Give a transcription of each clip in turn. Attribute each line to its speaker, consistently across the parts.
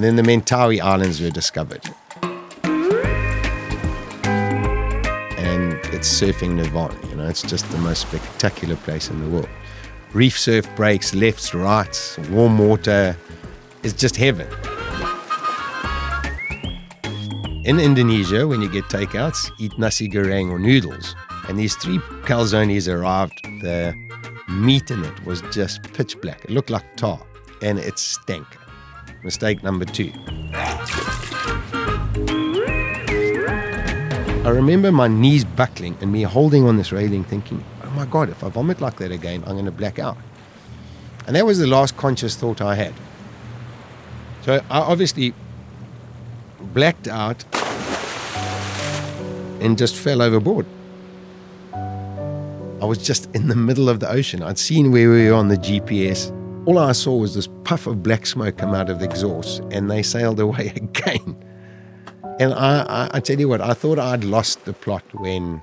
Speaker 1: And then the Mentawai Islands were discovered. And it's surfing nirvana, you know, it's just the most spectacular place in the world. Reef surf breaks, lefts, rights, warm water. It's just heaven. In Indonesia, when you get takeouts, eat nasi goreng or noodles. And these three calzones arrived. The meat in it was just pitch black. It looked like tar, and it stank. Mistake number two. I remember my knees buckling and me holding on this railing, thinking, oh my God, if I vomit like that again, I'm going to black out. And that was the last conscious thought I had. So I obviously blacked out and just fell overboard. I was just in the middle of the ocean. I'd seen where we were on the GPS. All I saw was this puff of black smoke come out of the exhaust, and they sailed away again. And I, I, I tell you what, I thought I'd lost the plot when,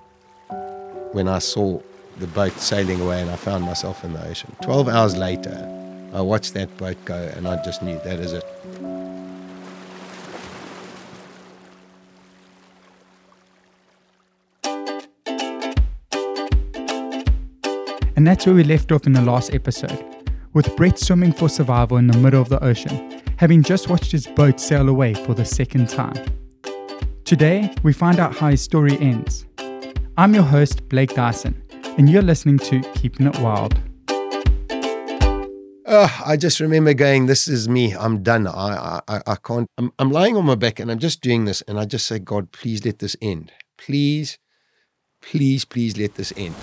Speaker 1: when I saw the boat sailing away and I found myself in the ocean. 12 hours later, I watched that boat go, and I just knew that is it.
Speaker 2: And that's where we left off in the last episode, with Brett swimming for survival in the middle of the ocean, having just watched his boat sail away for the second time. Today, we find out how his story ends. I'm your host, Blake Dyson, and you're listening to Keeping It Wild.
Speaker 1: Uh, I just remember going, "This is me. I'm done. I, I, I can't. I'm, I'm lying on my back and I'm just doing this, and I just say, God, please let this end. Please, please, please let this end."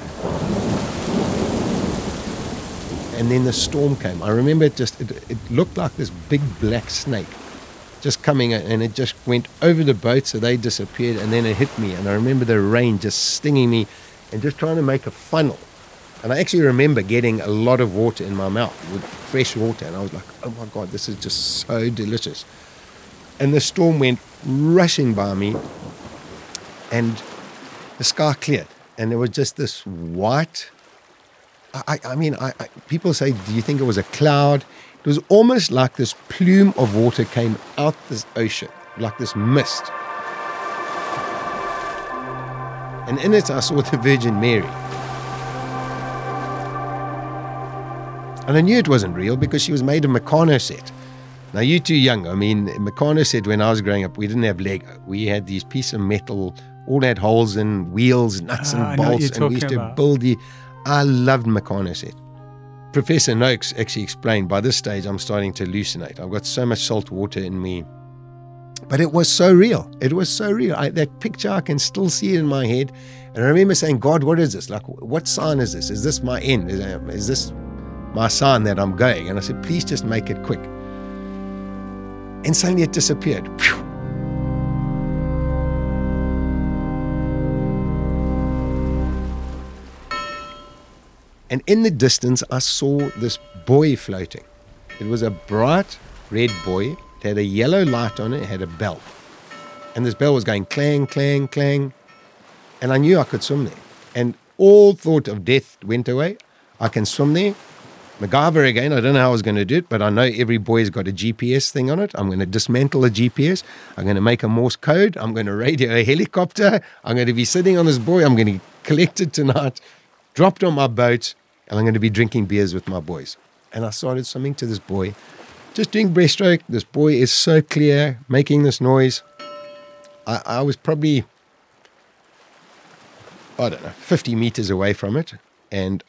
Speaker 1: And then the storm came. I remember it just. It, it looked like this big black snake, just coming, and it just went over the boat, so they disappeared, and then it hit me, and I remember the rain just stinging me, and just trying to make a funnel and I actually remember getting a lot of water in my mouth with fresh water. And I was like, oh my God, this is just so delicious. And the storm went rushing by me, and the sky cleared. And there was just this white. I, I mean, I, I, people say, do you think it was a cloud? It was almost like this plume of water came out this ocean, like this mist. And in it, I saw the Virgin Mary. And I knew it wasn't real because she was made of Meccano set. Now, you're too young. I mean, Meccano set, when I was growing up, we didn't have Lego. We had these pieces of metal, all had holes and wheels, nuts
Speaker 2: Ah,
Speaker 1: and bolts, and we used to
Speaker 2: about.
Speaker 1: build the. I loved Meccano set. Professor Noakes actually explained by this stage I'm starting to hallucinate. I've got so much salt water in me. But it was so real. It was so real. I, that picture, I can still see it in my head. And I remember saying, God, what is this? Like, what sign is this? Is this my end? Is, uh, is this my sign that I'm going? And I said, please just make it quick. And suddenly it disappeared. Phew. And in the distance, I saw this buoy floating. It was a bright red buoy. It had a yellow light on it. It had a bell. And this bell was going clang, clang, clang. And I knew I could swim there. And all thought of death went away. I can swim there. MacGyver again. I don't know how I was going to do it, but I know every buoy's got a GPS thing on it. I'm going to dismantle a GPS. I'm going to make a Morse code. I'm going to radio a helicopter. I'm going to be sitting on this buoy. I'm going to collect it tonight, drop it on my boat, and I'm going to be drinking beers with my boys. And I started swimming to this buoy, just doing breaststroke. This buoy is so clear, making this noise. I, I was probably, I don't know, 50 meters away from it. And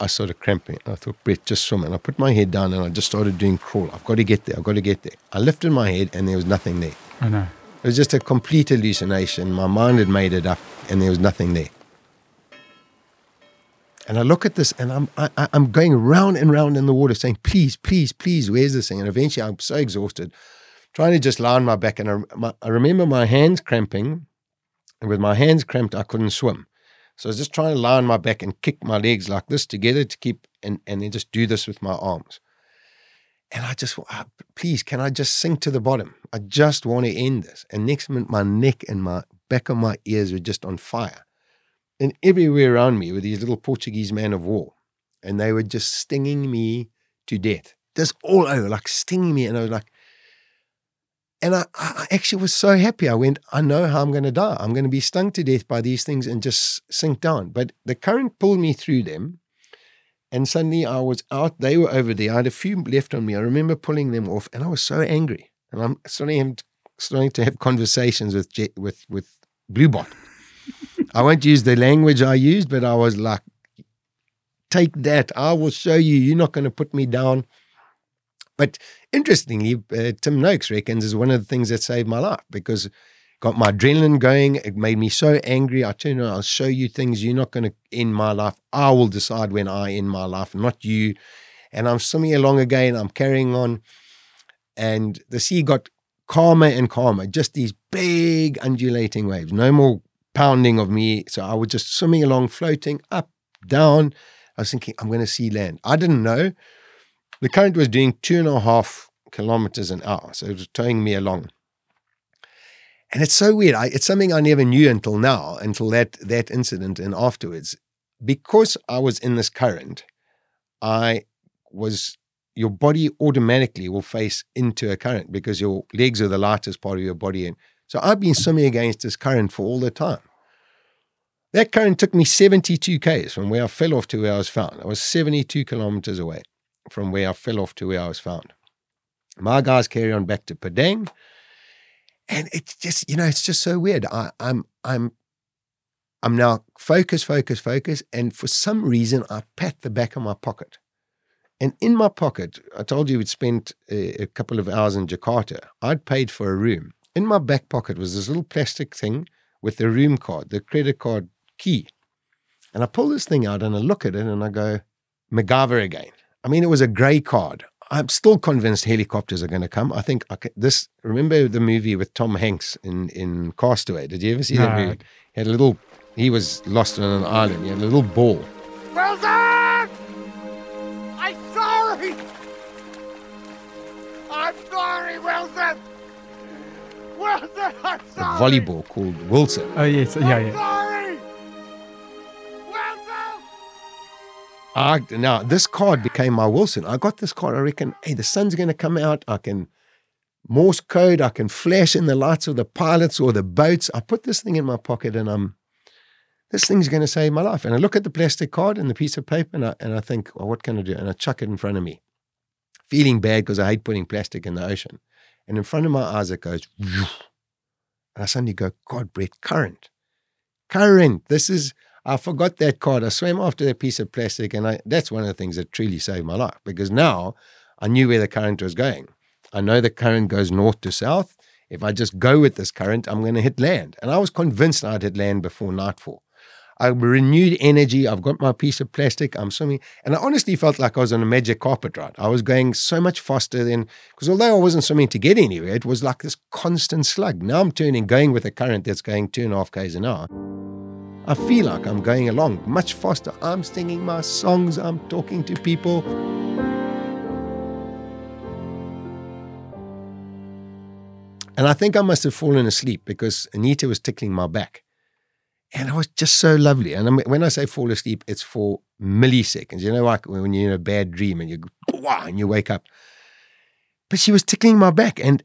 Speaker 1: I started cramping. I thought, Brett, just swim. And I put my head down and I just started doing crawl. I've got to get there. I've got to get there. I lifted my head and there was nothing there.
Speaker 2: I know.
Speaker 1: It was just a complete hallucination. My mind had made it up and there was nothing there. And I look at this and I'm, I, I- I'm going round and round in the water saying, please, please, please, where's this thing? And eventually I'm so exhausted, trying to just lie on my back. And I, my, I remember my hands cramping. And with my hands cramped, I couldn't swim. So I was just trying to lie on my back and kick my legs like this together to keep, and, and then just do this with my arms. And I just, please, can I just sink to the bottom? I just want to end this. And next minute, my neck and my back of my ears were just on fire. And everywhere around me were these little Portuguese men of war. And they were just stinging me to death. Just all over, like stinging me. And I was like, And I, I actually was so happy. I went, I know how I'm going to die. I'm going to be stung to death by these things and just sink down. But the current pulled me through them. And suddenly I was out. They were over there. I had a few left on me. I remember pulling them off and I was so angry. And I'm starting, starting to have conversations with, with, with Bluebot. I won't use the language I used, but I was like, take that. I will show you. You're not going to put me down. But interestingly, uh, Tim Noakes reckons is one of the things that saved my life because got my adrenaline going. It made me so angry. I turned around, I'll show you things you're not going to end my life. I will decide when I end my life, not you. And I'm swimming along again. I'm carrying on. And the sea got calmer and calmer, just these big undulating waves, no more pounding of me. So I was just swimming along, floating up, down. I was thinking, I'm going to see land. I didn't know the current was doing two and a half kilometers an hour. So it was towing me along. And it's so weird. I, it's something I never knew until now, until that that incident and afterwards. Because I was in this current, I was your body automatically will face into a current because your legs are the lightest part of your body. And so I've been swimming against this current for all the time. That current took me 72 Ks from where I fell off to where I was found. I was 72 kilometers away from where I fell off to where I was found. My guys carry on back to Padang. And it's just, you know, it's just so weird. I, I'm I'm I'm now focus, focus, focus. And for some reason I pat the back of my pocket. And in my pocket, I told you we'd spent a, a couple of hours in Jakarta. I'd paid for a room. In my back pocket was this little plastic thing with the room card, the credit card key. And I pull this thing out and I look at it and I go, MacGyver again. I mean, it was a grey card. I'm still convinced helicopters are going to come. I think I this. Remember the movie with Tom Hanks in in Castaway? Did you ever see no. that movie? He had a little. He was lost on an island. He had a little ball.
Speaker 3: Wilson, I'm Wilson, I'm sorry.
Speaker 1: A volleyball called Wilson.
Speaker 2: Oh yes, yeah, yeah.
Speaker 3: Sorry.
Speaker 1: I, now this card became my Wilson. I got this card. I reckon, hey, the sun's going to come out. I can Morse code. I can flash in the lights of the pilots or the boats. I put this thing in my pocket, and I'm this thing's going to save my life. And I look at the plastic card and the piece of paper, and I and I think, well, what can I do? And I chuck it in front of me, feeling bad because I hate putting plastic in the ocean. And in front of my eyes, it goes, and I suddenly go, God, Brett, current, current. This is I forgot that card. I swam after that piece of plastic, and I, that's one of the things that truly saved my life because now I knew where the current was going. I know the current goes north to south. If I just go with this current, I'm going to hit land. And I was convinced I'd hit land before nightfall. I renewed energy. I've got my piece of plastic. I'm swimming. And I honestly felt like I was on a magic carpet ride. I was going so much faster than, because although I wasn't swimming to get anywhere, it was like this constant slug. Now I'm turning, going with a current that's going two and a half Ks an hour. I feel like I'm going along much faster. I'm singing my songs, I'm talking to people. And I think I must have fallen asleep because Anita was tickling my back. And it was just so lovely. And when I say fall asleep, it's for milliseconds. You know, like when you're in a bad dream and you and you wake up. But she was tickling my back. And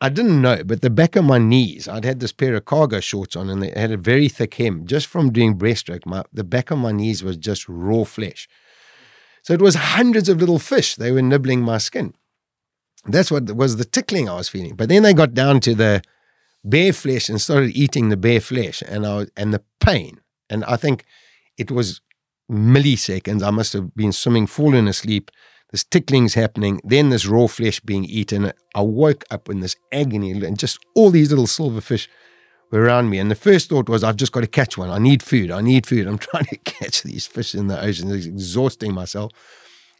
Speaker 1: I didn't know, but the back of my knees, I'd had this pair of cargo shorts on and they had a very thick hem. Just from doing breaststroke, my, the back of my knees was just raw flesh. So it was hundreds of little fish. They were nibbling my skin. That's what was the tickling I was feeling. But then they got down to the bare flesh and started eating the bare flesh and I, was, and the pain. And I think it was milliseconds. I must have been swimming, fallen asleep this tickling's happening, then this raw flesh being eaten. I woke up in this agony and just all these little silverfish were around me. And the first thought was, I've just got to catch one. I need food. I need food. I'm trying to catch these fish in the ocean. It's exhausting myself.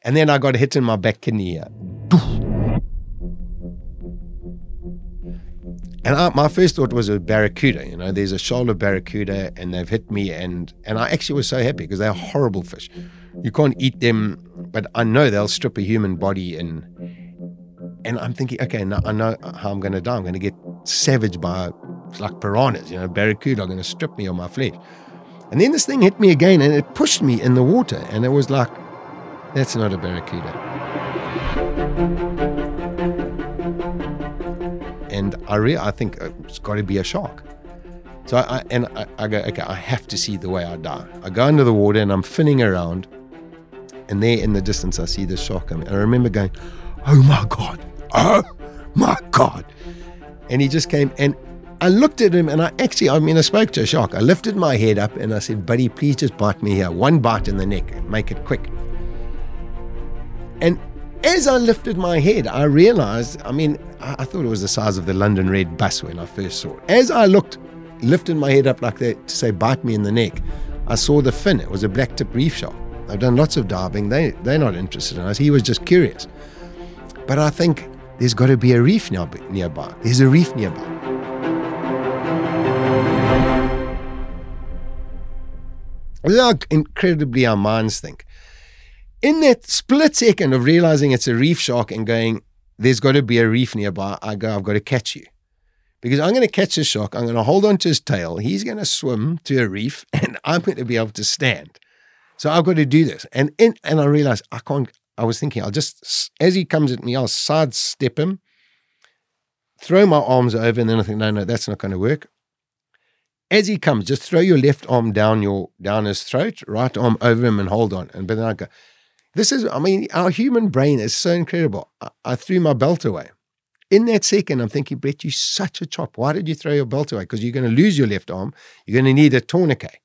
Speaker 1: And then I got hit in my back kidney here. And I, my first thought was a barracuda. You know, there's a shoal of barracuda, and they've hit me, and and I actually was so happy because they're horrible fish you can't eat them, but I know they'll strip a human body and and I'm thinking, okay, now I know how I'm going to die. I'm going to get savaged by like piranhas, you know, barracuda are going to strip me of my flesh. And then this thing hit me again and it pushed me in the water. And it was like, that's not a barracuda. And I re- I think it's got to be a shark. So I, I and I, I go, okay, I have to see the way I die. I go under the water and I'm finning around, and there in the distance I see the shark coming. And I remember going, "Oh my god, oh my god!" And he just came and. I looked at him and I actually, I mean, I spoke to a shark. I lifted my head up and I said, Buddy, please just bite me here. One bite in the neck, make it quick. And as I lifted my head, I realized, I mean, I, I thought it was the size of the London Red bus when I first saw it. As I looked, lifted my head up like that to say, bite me in the neck, I saw the fin. It was a black tip reef shark. I've done lots of diving. They, they're not interested in us. He was just curious. But I think there's got to be a reef nearby. There's a reef nearby. Look, incredibly our minds think. In that split second of realizing it's a reef shark and going, there's got to be a reef nearby, I go, I've got to catch you. Because I'm going to catch this shark, I'm going to hold on to his tail, he's going to swim to a reef, and I'm going to be able to stand. So I've got to do this. And in, and I realized I can't, I was thinking, I'll just, as he comes at me, I'll sidestep him, throw my arms over, and then I think, no, no, that's not going to work as he comes, just throw your left arm down your down his throat, right arm over him, and hold on. And but then I go, this is, I mean, our human brain is so incredible. I, I threw my belt away. In that second, I'm thinking, Brett, you're such a chop. Why did you throw your belt away? Because you're going to lose your left arm. You're going to need a tourniquet.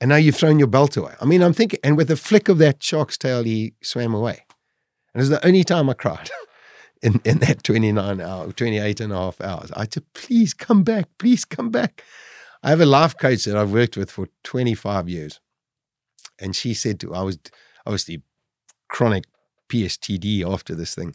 Speaker 1: And now you've thrown your belt away. I mean, I'm thinking, and with a flick of that shark's tail, he swam away. And it's the only time I cried in, in that 29 hour, 28 and a half hours. I said, please come back. Please come back. I have a life coach that I've worked with for 25 years. And she said to, I was obviously chronic PSTD after this thing.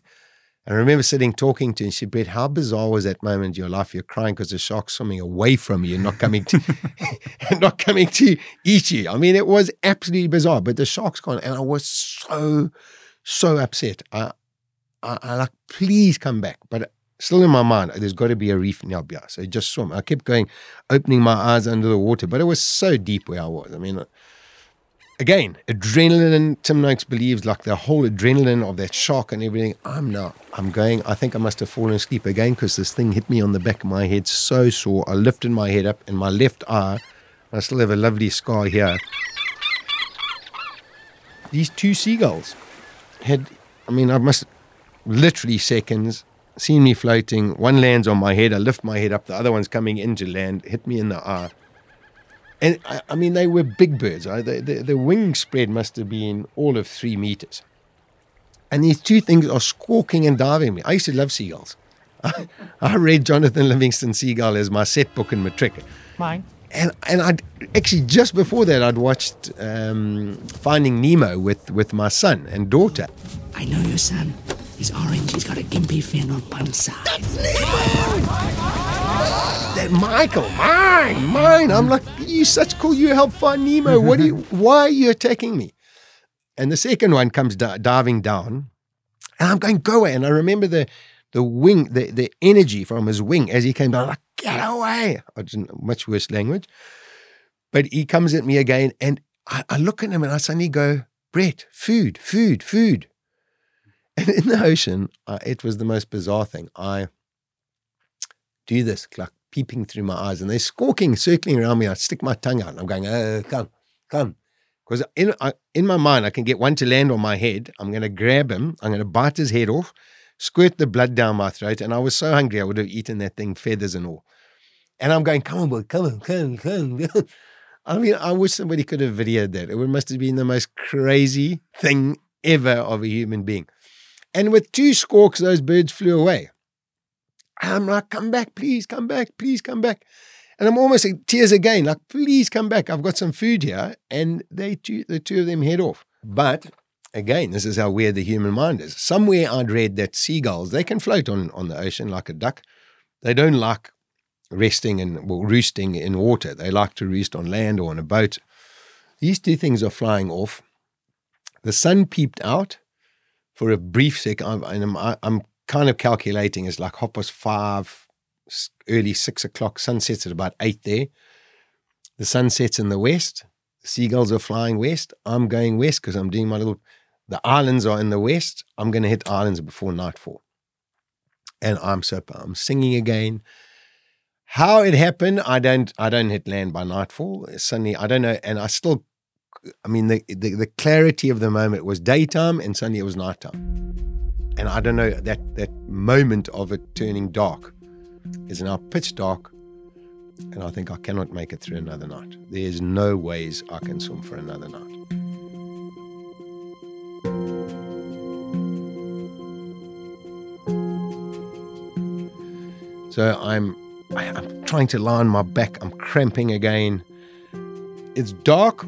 Speaker 1: And I remember sitting talking to her and she said, Brett, how bizarre was that moment in your life? You're crying because the shark's swimming away from you and not coming to not coming to eat you. I mean, it was absolutely bizarre. But the shark's gone. And I was so, so upset. I I, I like, please come back. But still in my mind, there's got to be a reef nearby. So I just swim. I kept going, opening my eyes under the water, but it was so deep where I was. I mean, again, adrenaline, Tim Noakes believes like the whole adrenaline of that shock and everything. I'm not. I'm going, I think I must have fallen asleep again because this thing hit me on the back of my head so sore. I lifted my head up and my left eye. I still have a lovely scar here. These two seagulls had, I mean, I must literally seconds seen me floating. One lands on my head. I lift my head up. The other one's coming into land, hit me in the eye. And I, I mean, they were big birds. Right? The, the, the wing spread must have been all of three meters. And these two things are squawking and diving me. I used to love seagulls. I, I read Jonathan Livingston Seagull as my set book in matric.
Speaker 2: Mine.
Speaker 1: And and I'd actually just before that I'd watched um, Finding Nemo with with my son and daughter.
Speaker 4: I know your son. He's orange. He's got a gimpy fin on one side.
Speaker 1: That Michael, mine, mine. I'm like, you such cool. You help find Nemo. What do you? Why are you attacking me? And the second one comes di- diving down, and I'm going go away. And I remember the the wing, the the energy from his wing as he came down. Like get away. Much worse language, but he comes at me again, and I, I look at him and I suddenly go, Brett, food, food, food. And in the ocean, uh, it was the most bizarre thing. I do this, like peeping through my eyes, and they're squawking, circling around me. I stick my tongue out, and I'm going, oh, come, come. Because in, in my mind, I can get one to land on my head. I'm going to grab him. I'm going to bite his head off, squirt the blood down my throat. And I was so hungry, I would have eaten that thing, feathers and all. And I'm going, come on, boy, come on, come come. I mean, I wish somebody could have videoed that. It must have been the most crazy thing ever of a human being. And with two squawks, those birds flew away. I'm like, come back, please, come back, please, come back. And I'm almost in tears again, like, please come back. I've got some food here. And they two, the two of them head off. But again, this is how weird the human mind is. Somewhere I'd read that seagulls, they can float on, on the ocean like a duck. They don't like resting and well, roosting in water. They like to roost on land or on a boat. These two things are flying off. The sun peeped out for a brief second. I'm, I'm, I'm kind of calculating is like hop past five, early six o'clock. Sun sets at about eight there. The sun sets in the west. Seagulls are flying west. I'm going west because I'm doing my little. The islands are in the west. I'm going to hit islands before nightfall. And I'm so I'm singing again. How it happened, I don't I don't hit land by nightfall. Suddenly, I don't know, and I still I mean the, the the clarity of the moment was daytime and suddenly it was nighttime. And I don't know that that moment of it turning dark is now pitch dark and I think I cannot make it through another night. There's no ways I can swim for another night. So I'm I'm trying to lie on my back. I'm cramping again. It's dark,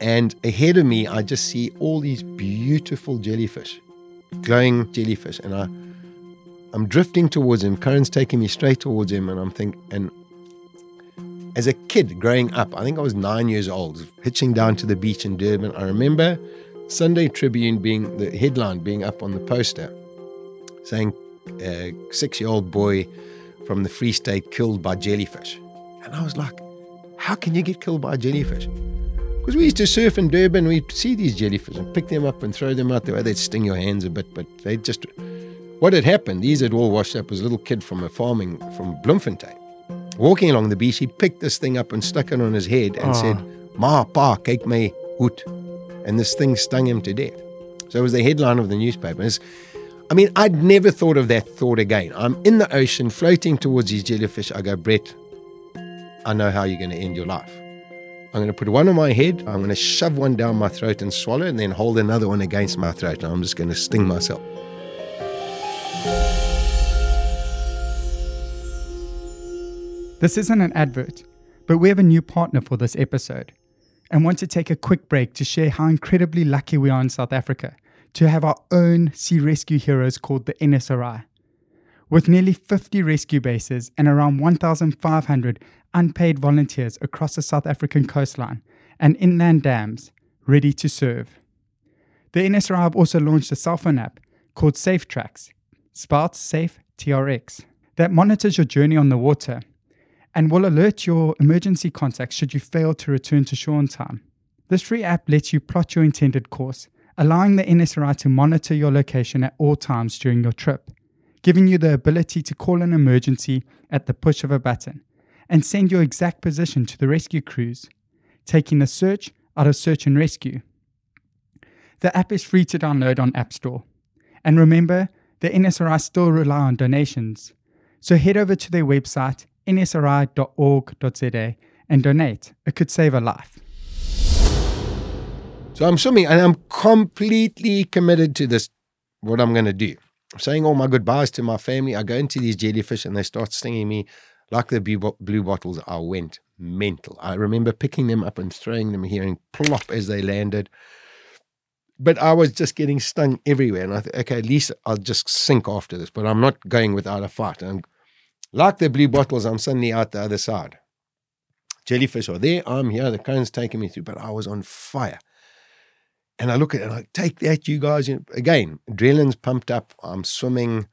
Speaker 1: and ahead of me, I just see all these beautiful jellyfish, glowing jellyfish, and I I'm drifting towards him. Current's taking me straight towards him, and I'm thinking, and as a kid growing up, I think I was nine years old, hitching down to the beach in Durban. I remember Sunday Tribune being the headline being up on the poster saying uh, a six year old boy from the Free State killed by jellyfish. And I was like, how can you get killed by a jellyfish? Because we used to surf in Durban, we'd see these jellyfish and pick them up and throw them out there. They'd sting your hands a bit, but they just. What had happened, these had all washed up. was a little kid from a farming from Bloemfontein. Walking along the beach, he picked this thing up and stuck it on his head and
Speaker 2: Oh.
Speaker 1: said, Ma, pa, kyk my hoed. And this thing stung him to death. So it was the headline of the newspaper. It's, I mean, I'd never thought of that thought again. I'm in the ocean, floating towards these jellyfish. I go, Brett, I know how you're going to end your life. I'm going to put one on my head, I'm going to shove one down my throat and swallow, and then hold another one against my throat. And I'm just going to sting myself.
Speaker 2: This isn't an advert, but we have a new partner for this episode and want to take a quick break to share how incredibly lucky we are in South Africa to have our own sea rescue heroes called the NSRI. With nearly 50 rescue bases and around 1,500 unpaid volunteers across the South African coastline and inland dams ready to serve. The NSRI have also launched a cell phone app called Safe Tracks, spelled Safe TRX, that monitors your journey on the water and will alert your emergency contacts should you fail to return to shore on time. This free app lets you plot your intended course, allowing the NSRI to monitor your location at all times during your trip, giving you the ability to call an emergency at the push of a button and send your exact position to the rescue crews, taking the search out of search and rescue. The app is free to download on App Store. And remember, the NSRI still rely on donations. So head over to their website, nsri.org.za, and donate. It could save a life.
Speaker 1: So I'm swimming and I'm completely committed to this, what I'm going to do. I'm saying all my goodbyes to my family. I go into these jellyfish and they start stinging me like the blue, blue bottles. I went mental. I remember picking them up and throwing them here and plop as they landed. But I was just getting stung everywhere. And I thought, okay, at least I'll just sink after this. But I'm not going without a fight. And like the blue bottles, I'm suddenly out the other side. Jellyfish are there. I'm here. The current's taking me through. But I was on fire. And I look at it and I take that, you guys. Again, adrenaline's pumped up. I'm swimming.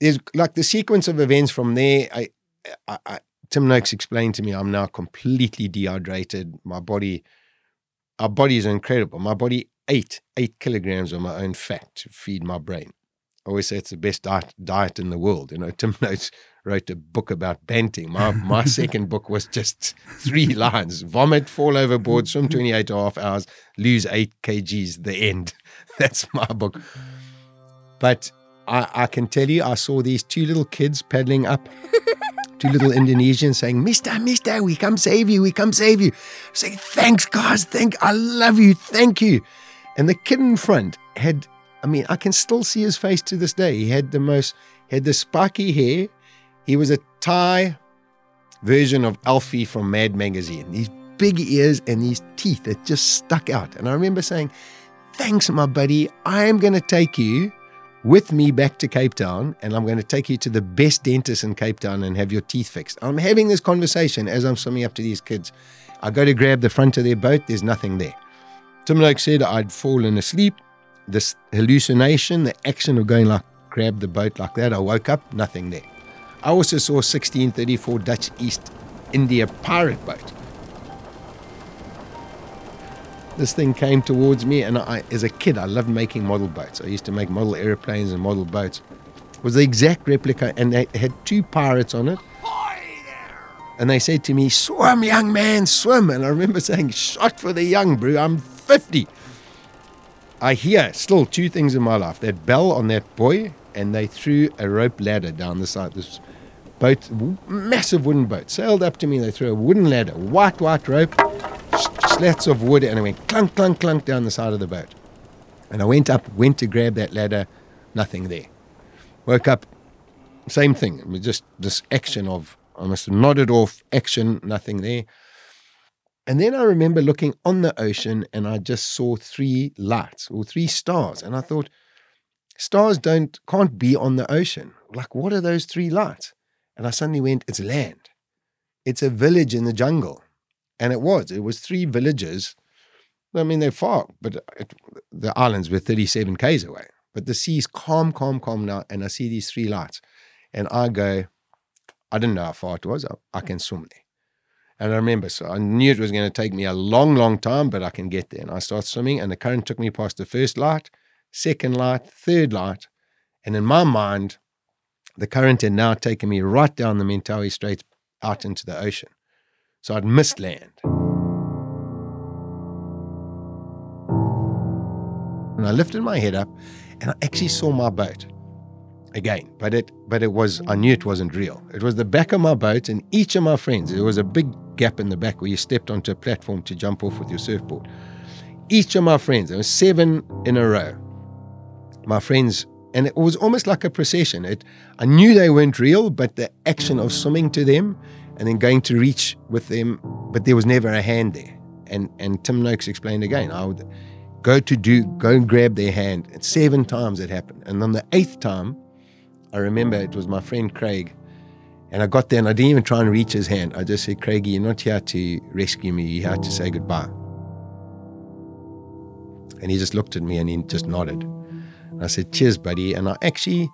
Speaker 1: There's like the sequence of events from there. I, I, I Tim Noakes explained to me I'm now completely dehydrated. My body, our bodies are incredible. My body ate eight kilograms of my own fat to feed my brain. I always say it's the best diet, diet in the world. You know, Tim Noakes wrote a book about banting. My my second book was just three lines: vomit, fall overboard, swim mm-hmm. 28 and a half hours, lose eight kgs. The end. That's my book. But I, I can tell you, I saw these two little kids paddling up. Two little Indonesians saying, Mister, Mister, we come save you, we come save you. Say, thanks, guys, thank, I love you, thank you. And the kid in front had, I mean, I can still see his face to this day. He had the most, had the spiky hair. He was a Thai version of Alfie from Mad Magazine. These big ears and these teeth that just stuck out. And I remember saying, thanks, my buddy. I am going to take you with me back to Cape Town and I'm going to take you to the best dentist in Cape Town and have your teeth fixed. I'm having this conversation as I'm swimming up to these kids. I go to grab the front of their boat, there's nothing there. Tim Lake said I'd fallen asleep. This hallucination, the action of going like grab the boat like that, I woke up, nothing there. I also saw 1634 Dutch East India pirate boat. This thing came towards me, and I, as a kid, I loved making model boats. I used to make model airplanes and model boats. It was the exact replica, and they had two pirates on it. And they said to me, Swim, young man, swim. And I remember saying, Shot for the young, bro. I'm 50. I hear still two things in my life that bell on that buoy, and they threw a rope ladder down the side. This boat, massive wooden boat, sailed up to me. They threw a wooden ladder, white, white rope, slats of wood, and it went clunk, clunk, clunk down the side of the boat. And I went up, went to grab that ladder, nothing there. Woke up, same thing. Just this action of, I must have nodded off, action, nothing there. And then I remember looking on the ocean and I just saw three lights or three stars. And I thought, stars don't can't be on the ocean. Like, what are those three lights? And I suddenly went, it's land. It's a village in the jungle. And it was. It was three villages. I mean, they're far, but it, the islands were 37 Ks away. But the sea's calm, calm, calm now. And I see these three lights. And I go, I didn't know how far it was. I, I can swim there. And I remember, so I knew it was going to take me a long, long time, but I can get there. And I start swimming, and the current took me past the first light, second light, third light. And in my mind, the current had now taken me right down the Mentawai Straits out into the ocean. So I'd missed land. And I lifted my head up and I actually saw my boat again, but it but it was I knew it wasn't real. It was the back of my boat and each of my friends, there was a big gap in the back where you stepped onto a platform to jump off with your surfboard. Each of my friends, there was seven in a row. My friends and it was almost like a procession. It I knew they weren't real, but the action of swimming to them and then going to reach with them, but there was never a hand there. And and Tim Noakes explained again, I would go to do go and grab their hand. And seven times it happened. And on the eighth time, I remember it was my friend Craig. And I got there and I didn't even try and reach his hand. I just said, Craigie, you're not here to rescue me, you're here to say goodbye. And he just looked at me and he just nodded. And I said, Cheers, buddy. And I actually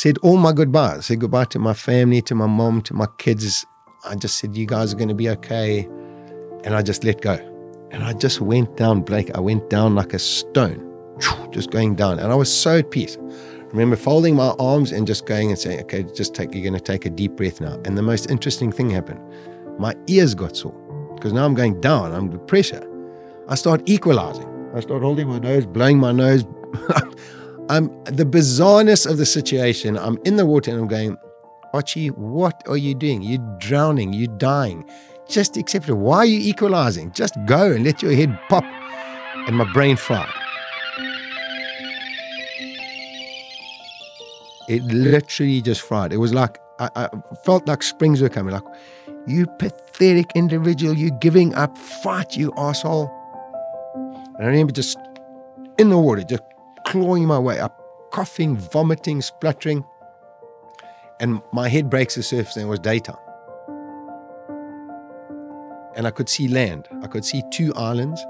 Speaker 1: said all my goodbyes. Said goodbye to my family, to my mom, to my kids. I just said, You guys are going to be okay. And I just let go. And I just went down, Blake. I went down like a stone, just going down. And I was so at peace. I remember folding my arms and just going and saying, Okay, just take, you're going to take a deep breath now. And the most interesting thing happened. My ears got sore because now I'm going down, I'm the pressure. I start equalizing. I start holding my nose, blowing my nose. I'm the bizarreness of the situation. I'm in the water and I'm going, Archie, what are you doing? You're drowning, you're dying. Just accept it. Why are you equalizing? Just go and let your head pop. And my brain fried. It literally just fried. It was like, I, I felt like springs were coming. Like, you pathetic individual, you giving up. Fight, you asshole. And I remember just in the water, just clawing my way up, coughing, vomiting, spluttering. And my head breaks the surface and it was daytime. And I could see land. I could see two islands.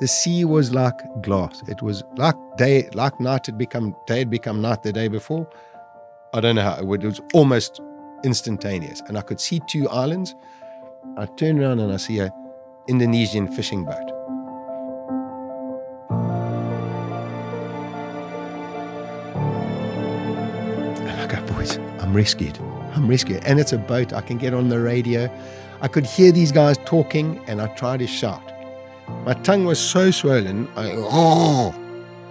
Speaker 1: The sea was like glass. It was like day, like night had become day had become night the day before. I don't know how it, would, it was almost instantaneous. And I could see two islands. I turn around and I see a Indonesian fishing boat. I'm rescued. I'm rescued. And it's a boat. I can get on the radio. I could hear these guys talking and I tried to shout. My tongue was so swollen. I, oh,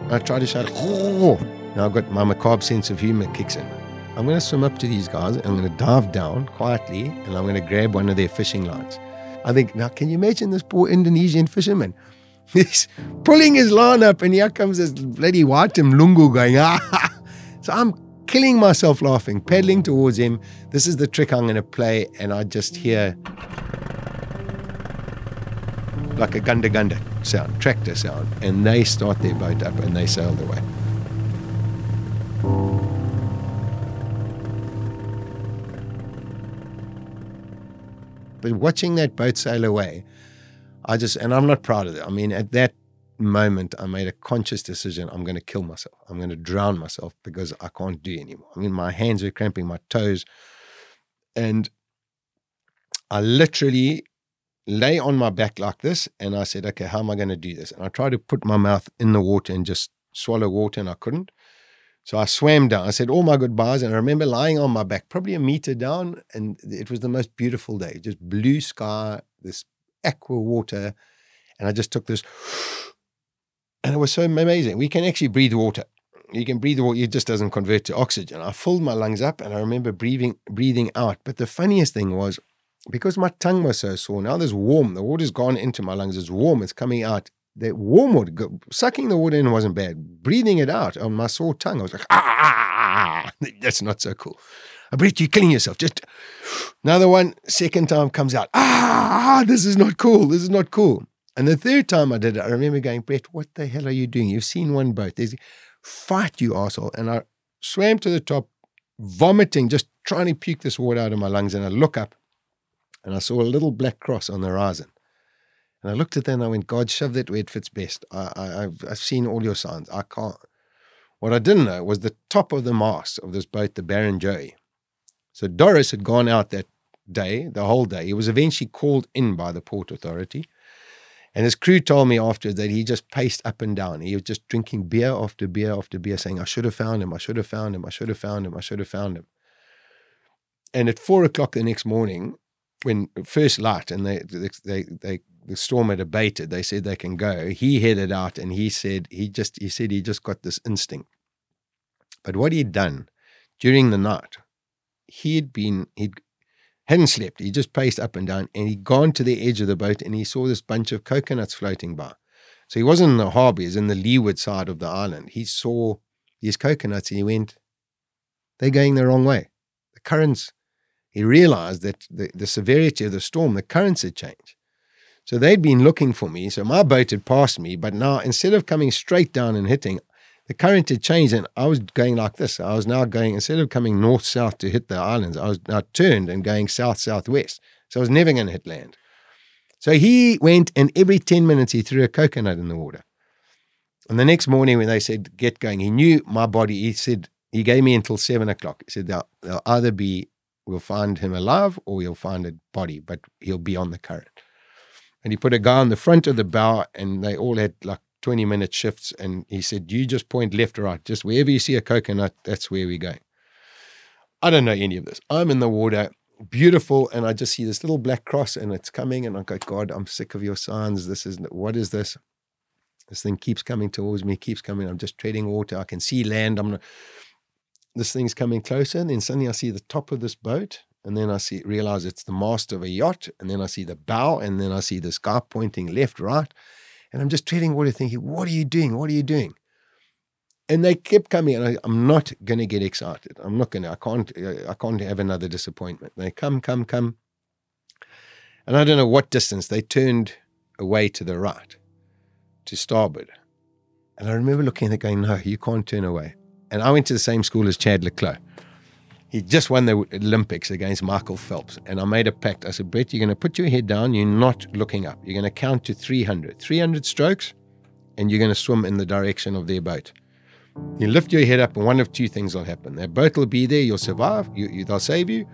Speaker 1: I tried to shout, oh. Now I've got my macabre sense of humor kicks in. I'm going to swim up to these guys. I'm going to dive down quietly and I'm going to grab one of their fishing lines. I think, now can you imagine this poor Indonesian fisherman? He's pulling his line up and here comes this bloody white mlungu going, ah. So I'm killing myself laughing, paddling towards him. This is the trick I'm going to play. And I just hear like a gunda gunda sound, tractor sound. And they start their boat up and they sail away. But watching that boat sail away, I just, and I'm not proud of it. I mean, at that moment, I made a conscious decision I'm going to kill myself. I'm going to drown myself because I can't do anymore. I mean, my hands were cramping, my toes. And I literally lay on my back like this. And I said, okay, how am I going to do this? And I tried to put my mouth in the water and just swallow water, and I couldn't. So I swam down. I said all my goodbyes, and I remember lying on my back, probably a meter down, and it was the most beautiful day. Just blue sky, this aqua water, and I just took this, and it was so amazing. We can actually breathe water. You can breathe water; it just doesn't convert to oxygen. I filled my lungs up, and I remember breathing breathing out. But the funniest thing was, because my tongue was so sore, now there's warm. The water's gone into my lungs. It's warm. It's coming out the warm water, sucking the water in wasn't bad. Breathing it out on my sore tongue, I was like, ah, that's not so cool. I bet you're killing yourself. Just another one, second time comes out, ah, this is not cool. This is not cool. And the third time I did it, I remember going, Brett, what the hell are you doing? You've seen one boat. There's fight, you asshole. And I swam to the top, vomiting, just trying to puke this water out of my lungs. And I look up and I saw a little black cross on the horizon. And I looked at that and I went, God, shove that where it fits best. I, have I've seen all your signs. I can't. What I didn't know was the top of the mast of this boat, the Barrenjoey. So Doris had gone out that day, the whole day. He was eventually called in by the port authority. And his crew told me afterwards that he just paced up and down. He was just drinking beer after beer after beer, saying, I should have found him, I should have found him, I should have found him, I should have found him. And at four o'clock the next morning, when first light and they they they the storm had abated, they said they can go. He headed out and he said he just he said he just got this instinct. But what he'd done during the night, he'd been he'd hadn't slept. He just paced up and down and he'd gone to the edge of the boat and he saw this bunch of coconuts floating by. So he wasn't in the harbour, he was in the leeward side of the island. He saw these coconuts and he went, They're going the wrong way. The currents he realized that the, the severity of the storm, the currents had changed. So they'd been looking for me. So my boat had passed me, but now instead of coming straight down and hitting, the current had changed and I was going like this. I was now going, instead of coming north south to hit the islands, I was now turned and going south southwest. So I was never going to hit land. So he went and every 10 minutes he threw a coconut in the water. And the next morning when they said, get going, he knew my body. He said, he gave me until seven o'clock. He said, they'll, they'll either be, we'll find him alive or you'll find a body, but he'll be on the current and he put a guy on the front of the bow, and they all had like 20 minute shifts. And he said, You just point left or right, just wherever you see a coconut, that's where we're going. I don't know any of this. I'm in the water, beautiful, and I just see this little black cross and it's coming. And I go, God, I'm sick of your signs. This is what is this? This thing keeps coming towards me, keeps coming. I'm just treading water. I can see land. I'm not, this thing's coming closer. And then suddenly I see the top of this boat and then I see realize it's the mast of a yacht, and then I see the bow, and then I see this guy pointing left, right, and I'm just treading water, thinking, "What are you doing? What are you doing?" And they kept coming, and I, am not going to get excited. I'm not going to. I can't. Uh, I can't have another disappointment. They come, come, come, and I don't know what distance they turned away to the right, to starboard, and I remember looking at it, going, "No, you can't turn away." And I went to the same school as Chad le Clos he just won the Olympics against Michael Phelps. And I made a pact. I said, Brett, you're going to put your head down. You're not looking up. You're going to count to 300. 300 strokes, and you're going to swim in the direction of their boat. You lift your head up, and one of two things will happen. Their boat will be there, you'll survive, you, you, they'll save you,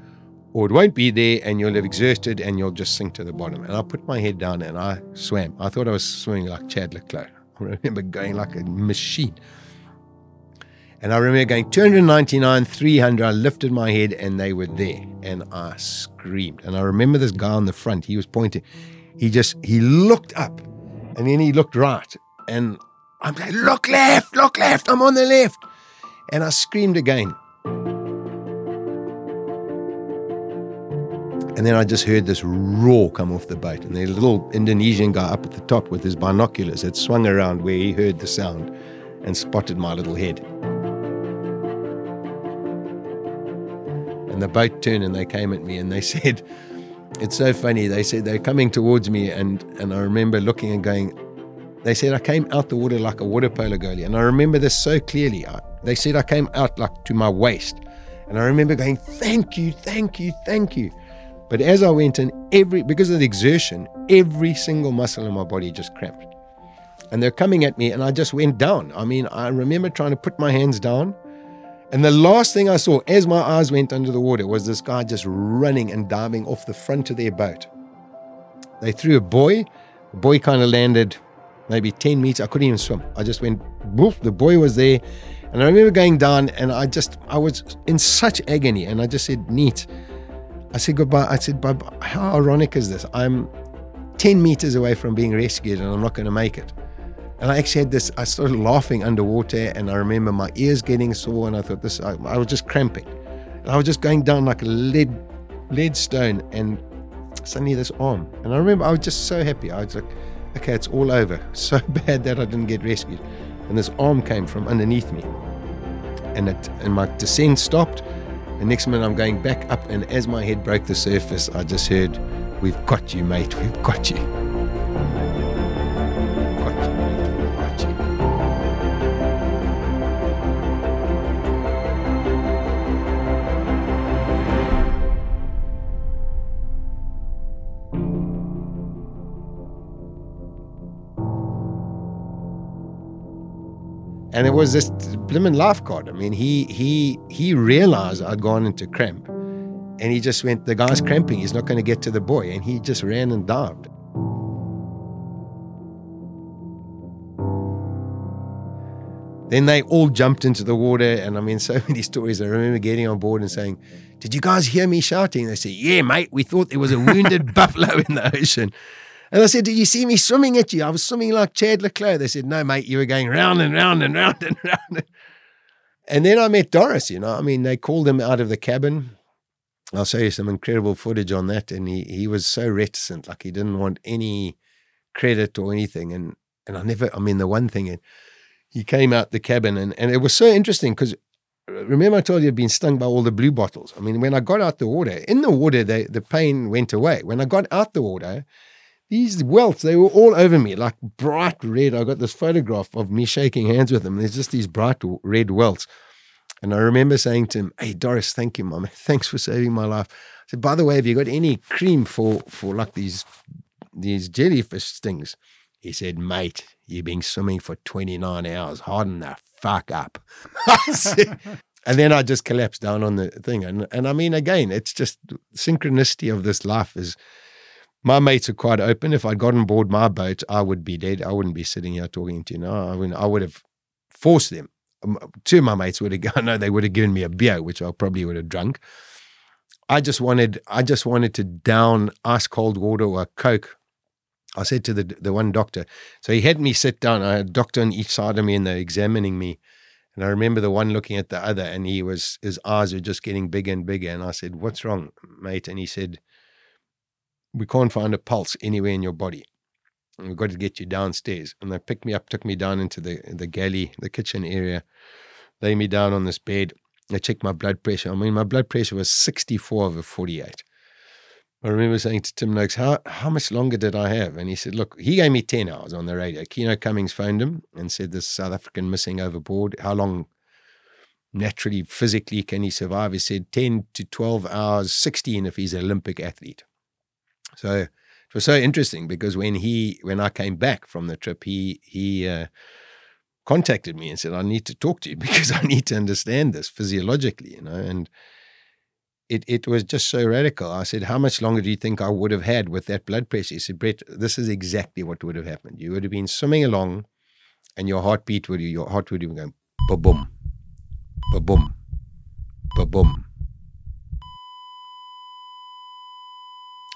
Speaker 1: or it won't be there, and you'll have exerted, and you'll just sink to the bottom. And I put my head down, and I swam. I thought I was swimming like Chad le Clos. I remember going like a machine. And I remember going 299, 300. I lifted my head and they were there. And I screamed. And I remember this guy on the front, he was pointing. He just, he looked up and then he looked right. And I'm like, look left, look left, I'm on the left. And I screamed again. And then I just heard this roar come off the boat. And the little Indonesian guy up at the top with his binoculars had swung around where he heard the sound and spotted my little head. And the boat turned and they came at me and they said, it's so funny. They said they're coming towards me, and and I remember looking and going. They said I came out the water like a water polo goalie, and I remember this so clearly. I, they said I came out like to my waist, and I remember going, "Thank you, thank you, thank you." But as I went in, every because of the exertion, every single muscle in my body just cramped, and they're coming at me, and I just went down. I mean, I remember trying to put my hands down and the last thing I saw as my eyes went under the water was this guy just running and diving off the front of their boat. They threw a buoy. The buoy kind of landed maybe 10 meters. I couldn't even swim. I just went, woof, the buoy was there. And I remember going down and I just, I was in such agony. And I just said, neat. I said goodbye. I said, Bob, how ironic is this? I'm 10 meters away from being rescued and I'm not going to make it. And I actually had this, I started laughing underwater and I remember my ears getting sore and I thought this, I, I was just cramping. And I was just going down like a lead, lead stone and suddenly this arm. And I remember I was just so happy. I was like, okay, it's all over. So bad that I didn't get rescued. And this arm came from underneath me. And it and my descent stopped. And next minute I'm going back up, and as my head broke the surface, I just heard, We've got you, mate. We've. Got you, And it was hmm. this blimmin' laugh card. I mean, he he he realized I'd gone into cramp, and he just went, "The guy's cramping. He's not going to get to the buoy," and he just ran and dived. Then they all jumped into the water, and I mean, so many stories. I remember getting on board and saying, "Did you guys hear me shouting?" They said, "Yeah, mate. We thought there was a wounded buffalo in the ocean." And I said, Did you see me swimming at you? I was swimming like Chad le Clos. They said, No, mate, you were going round and round and round and round. And then I met Doris, you know. I mean, they called him out of the cabin. I'll show you some incredible footage on that. And he he was so reticent, like he didn't want any credit or anything. And and I never, I mean, the one thing, he came out the cabin and, and it was so interesting because uh, remember I told you I'd been stung by all the blue bottles. I mean, when I got out the water, in the water, they, the pain went away. When I got out the water, these welts, they were all over me, like bright red. I got this photograph of me shaking hands with them. There's just these bright red welts. And I remember saying to him, Hey, Doris, thank you, Mom. Thanks for saving my life. I said, By the way, have you got any cream for, for like these, these jellyfish stings? He said, Mate, you've been swimming for 29 hours. Harden the fuck up. and then I just collapsed down on the thing. And, and I mean, again, it's just synchronicity of this life is my mates are quite open. If I'd got on board my boat, I would be dead. I wouldn't be sitting here talking to you now. I mean, I would have forced them. Um, two of my mates would have gone, no, they would have given me a beer, which I probably would have drunk. I just wanted, I just wanted to down ice cold water or a Coke. I said to the the one doctor, so he had me sit down. I had a doctor on each side of me, and they're examining me. And I remember the one looking at the other, and he was his eyes were just getting bigger and bigger. And I said, "What's wrong, mate?" And he said, we can't find a pulse anywhere in your body. And we've got to get you downstairs. And they picked me up, took me down into the the galley, the kitchen area, lay me down on this bed. They checked my blood pressure. I mean, my blood pressure was 64 over 48. I remember saying to Tim Noakes, how, how much longer did I have? And he said, Look, he gave me 10 hours on the radio. Keno Cummings phoned him and said, This South African missing overboard. How long naturally, physically can he survive? He said 10 to 12 hours, 16 if he's an Olympic athlete. So it was so interesting because when he when I came back from the trip, he he uh, contacted me and said, "I need to talk to you because I need to understand this physiologically," you know, and. It, it was just so radical. I said, How much longer do you think I would have had with that blood pressure? He said, Brett, this is exactly what would have happened. You would have been swimming along and your heartbeat would your heart would have been going ba boom, ba boom, ba boom,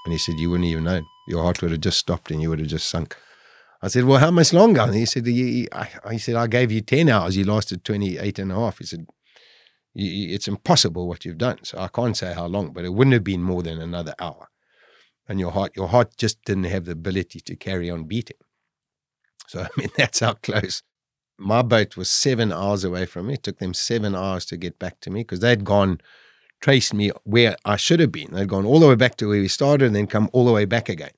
Speaker 1: And he said, You wouldn't even know. Your heart would have just stopped and you would have just sunk. I said, Well, how much longer? And he said, he, I, said, I gave you 10 hours. You lasted 28 and a half. He said, It's impossible what you've done. So I can't say how long, but it wouldn't have been more than another hour. And your heart, your heart just didn't have the ability to carry on beating. So, I mean, that's how close. My boat was seven hours away from me. It took them seven hours to get back to me because they'd gone traced me where I should have been. They'd gone all the way back to where we started and then come all the way back again.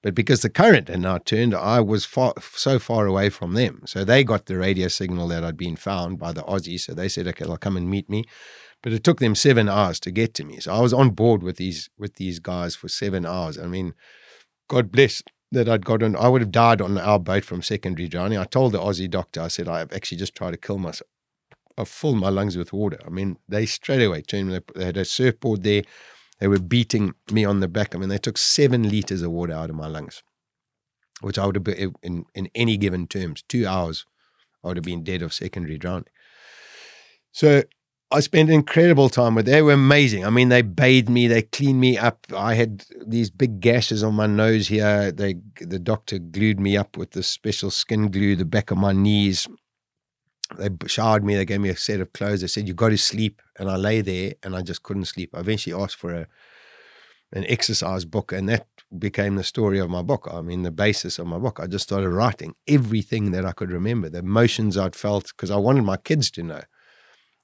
Speaker 1: But because the current had now turned, I was far, so far away from them. So they got the radio signal that I'd been found by the Aussies. So they said, okay, they'll come and meet me. But it took them seven hours to get to me. So I was on board with these with these guys for seven hours. I mean, God bless that I'd gotten. I would have died on our boat from secondary drowning. I told the Aussie doctor, I said, I've actually just tried to kill myself. I filled my lungs with water. I mean, they straight away turned. They had a surfboard there. They were beating me on the back. I mean, they took seven liters of water out of my lungs, which I would have been in, in any given terms, two hours, I would have been dead of secondary drowning. So I spent incredible time with. Them. They were amazing. I mean, they bathed me, they cleaned me up. I had these big gashes on my nose here. They the doctor glued me up with this special skin glue, the back of my knees. They showered me. They gave me a set of clothes. They said you got to sleep, and I lay there and I just couldn't sleep. I eventually asked for a an exercise book, and that became the story of my book. I mean, the basis of my book. I just started writing everything that I could remember, the emotions I'd felt, because I wanted my kids to know.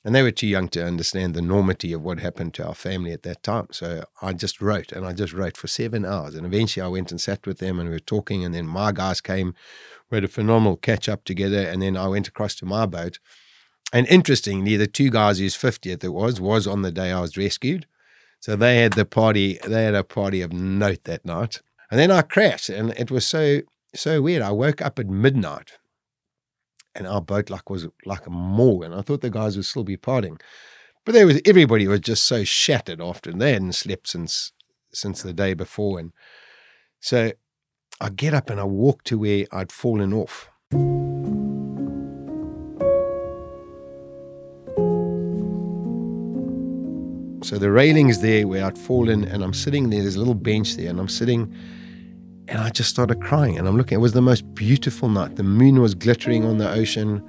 Speaker 1: And they were too young to understand the enormity of what happened to our family at that time. So I just wrote and I just wrote for seven hours. And eventually I went and sat with them and we were talking. And then my guys came. We had a phenomenal catch up together. And then I went across to my boat. And interestingly, the two guys whose 50th it was, was on the day I was rescued. So they had the party, they had a party of note that night. And then I crashed and it was so, so weird. I woke up at midnight and our boat like was like a morgue. And I thought the guys would still be partying. But there was everybody was just so shattered after they hadn't slept since since the day before. And so I get up and I walk to where I'd fallen off. So the railing's there where I'd fallen, and I'm sitting there. There's a little bench there, and I'm sitting and I just started crying. And I'm looking, it was the most beautiful night. The moon was glittering on the ocean.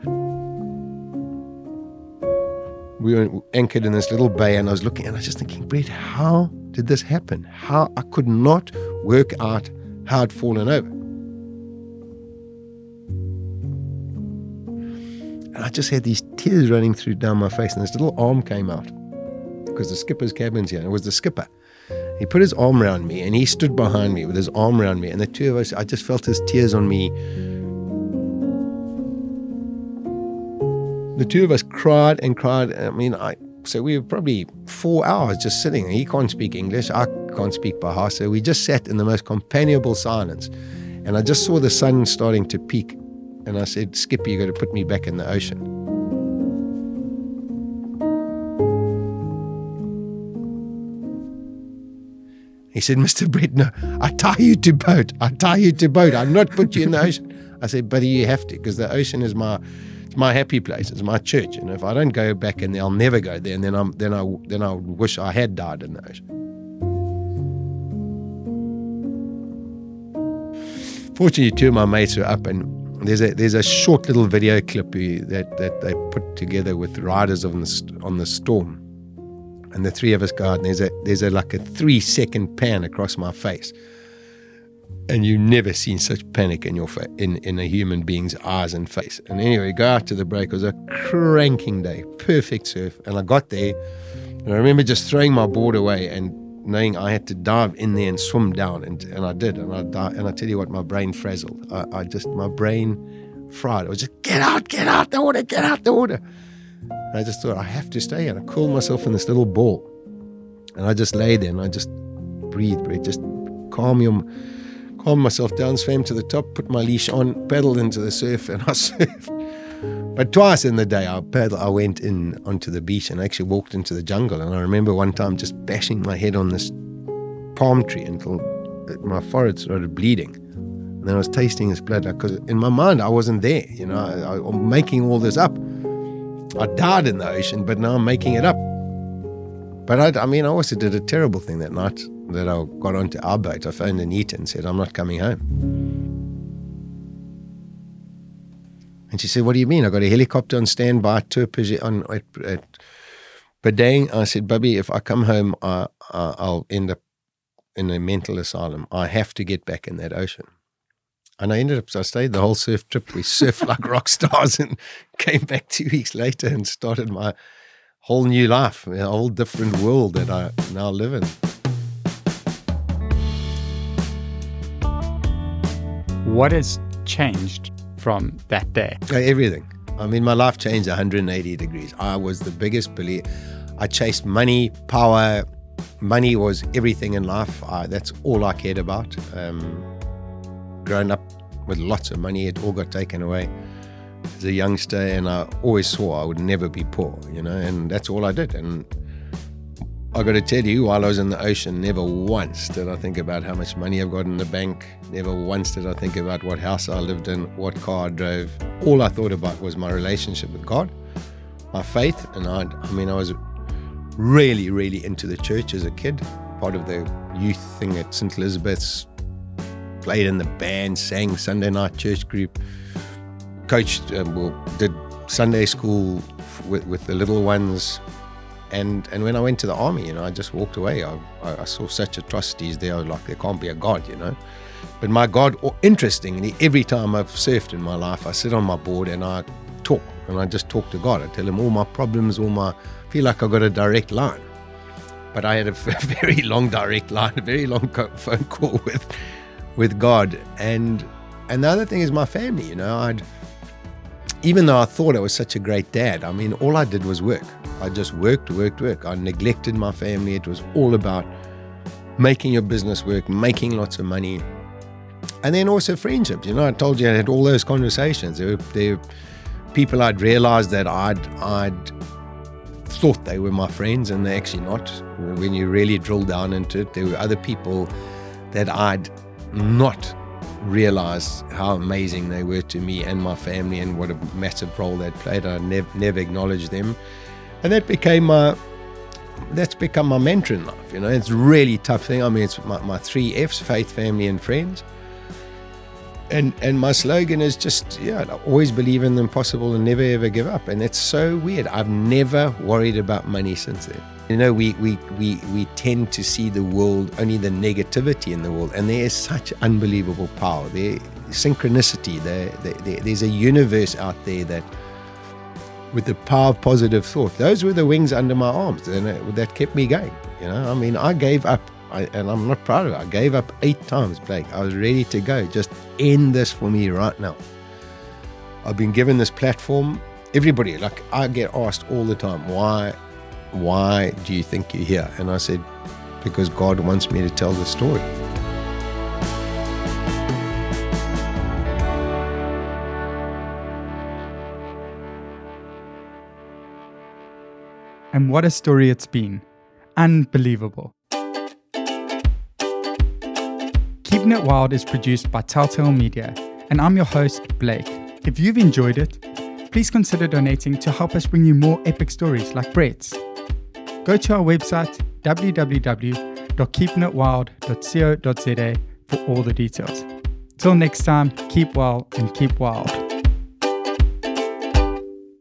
Speaker 1: We were anchored in this little bay, and I was looking, and I was just thinking, Brett, how did this happen? How I could not work out I'd fallen over. And I just had these tears running through down my face, and this little arm came out because the skipper's cabin's here. And it was the skipper. He put his arm around me and he stood behind me with his arm around me. And the two of us, I just felt his tears on me. The two of us cried and cried. I mean, I so we were probably four hours just sitting. He can't speak English. I can't speak Bahasa. We just sat in the most companionable silence. And I just saw the sun starting to peak. And I said, Skipper, you got to put me back in the ocean. He said, Mr. Brett, no, I tie you to boat. I tie you to boat. I'll not put you in the ocean. I said, buddy, you have to, because the ocean is my it's my happy place. It's my church. And if I don't go back and I'll never go there, and then I'm then I then I wish I had died in those. Fortunately, two of my mates were up and there's a there's a short little video clip that that they put together with riders on the on the storm and the three of us go out and there's a there's a like a three second pan across my face and you've never seen such panic in your fa- in in a human being's eyes and face. And anyway go out to the break. It was a cranking day perfect surf. And i got there and i remember just throwing my board away and knowing i had to dive in there and swim down. And, and i did and i di- and i tell you what my brain frazzled. I, I just my brain fried. I was just get out get out the water get out the water. And I just thought, I have to stay. And I cooled myself in this little ball. And I just lay there and I just breathed, breathe, just calm your, calm myself down, swam to the top, put my leash on, paddled into the surf, and I surfed. But twice in the day, I paddled, I went in onto the beach and I actually walked into the jungle. And I remember one time just bashing my head on this palm tree until my forehead started bleeding. And I was tasting his blood because in my mind I wasn't there. You know, I, I'm making all this up. I died in the ocean, but now I'm making it up. But I, I mean, I also did a terrible thing that night that I got onto our boat. I phoned Anita and said, I'm not coming home. And she said, What do you mean? I got a helicopter on standby to on at, at Padang. I said, Bubby, if I come home, I, I, I'll end up in a mental asylum. I have to get back in that ocean. And I ended up, so I stayed the whole surf trip. We surfed like rock stars and came back two weeks later and started my whole new life, a whole different world that I now live in.
Speaker 2: What has changed from that day?
Speaker 1: Everything. I mean, my life changed 180 degrees. I was the biggest believer. I chased money, power. Money was everything in life. I, that's all I cared about. Um, up with lots of money. It all got taken away as a youngster, and I always swore I would never be poor, you know, and that's all I did. And I got to tell you, while I was in the ocean, never once did I think about how much money I've got in the bank. Never once did I think about what house I lived in, what car I drove. All I thought about was my relationship with God, my faith, and I. I mean, I was really, really into the church as a kid. Part of the youth thing at St. Elizabeth's. Played in the band, sang Sunday night church group, coached, um, well, did Sunday school with, with the little ones and and when I went to the army, you know, I just walked away. I, I saw such atrocities there. Like, there can't be a God, you know. But my God, interestingly, every time I've surfed in my life, I sit on my board and I talk, and I just talk to God. I tell Him all my problems, all my. I feel like I got a direct line. But I had a very long direct line, a very long phone call with with God, and and the other thing is my family. You know, I'd even though I thought I was such a great dad, I mean, all I did was work. I just worked, worked, worked. I neglected my family. It was all about making your business work, making lots of money. And then also friendships. You know, I told you I had all those conversations. There were, there were people I'd realized that I'd, I'd thought they were my friends and they're actually not. When you really drill down into it, there were other people that I'd not realized how amazing they were to me and my family and what a massive role they'd played. I never, never acknowledged them and that became my that's become my mantra in life. You know, it's a really tough thing. I mean, it's my, my three F's: faith, family, and friends. And and my slogan is just yeah, always believe in the impossible and never ever give up. And it's so weird. I've never worried about money since then. You know, we we we we tend to see the world only the negativity in the world, and there is such unbelievable power. There, synchronicity. There, there's a universe out there that with the power of positive thought. Those were the wings under my arms, and it, that kept me going. You know, I mean, I gave up, I, and I'm not proud of it. I gave up eight times, Blake. I was ready to go. Just end this for me right now. I've been given this platform. Everybody, like, I get asked all the time, why, why do you think you're here? And I said, because God wants me to tell the story.
Speaker 2: And what a story it's been. Unbelievable. Keeping It Wild is produced by Telltale Media, and I'm your host, Blake. If you've enjoyed it, please consider donating to help us bring you more epic stories like Brett's. Go to our website, www.keepingitwild.co.za for all the details. Till next time, keep well and keep wild.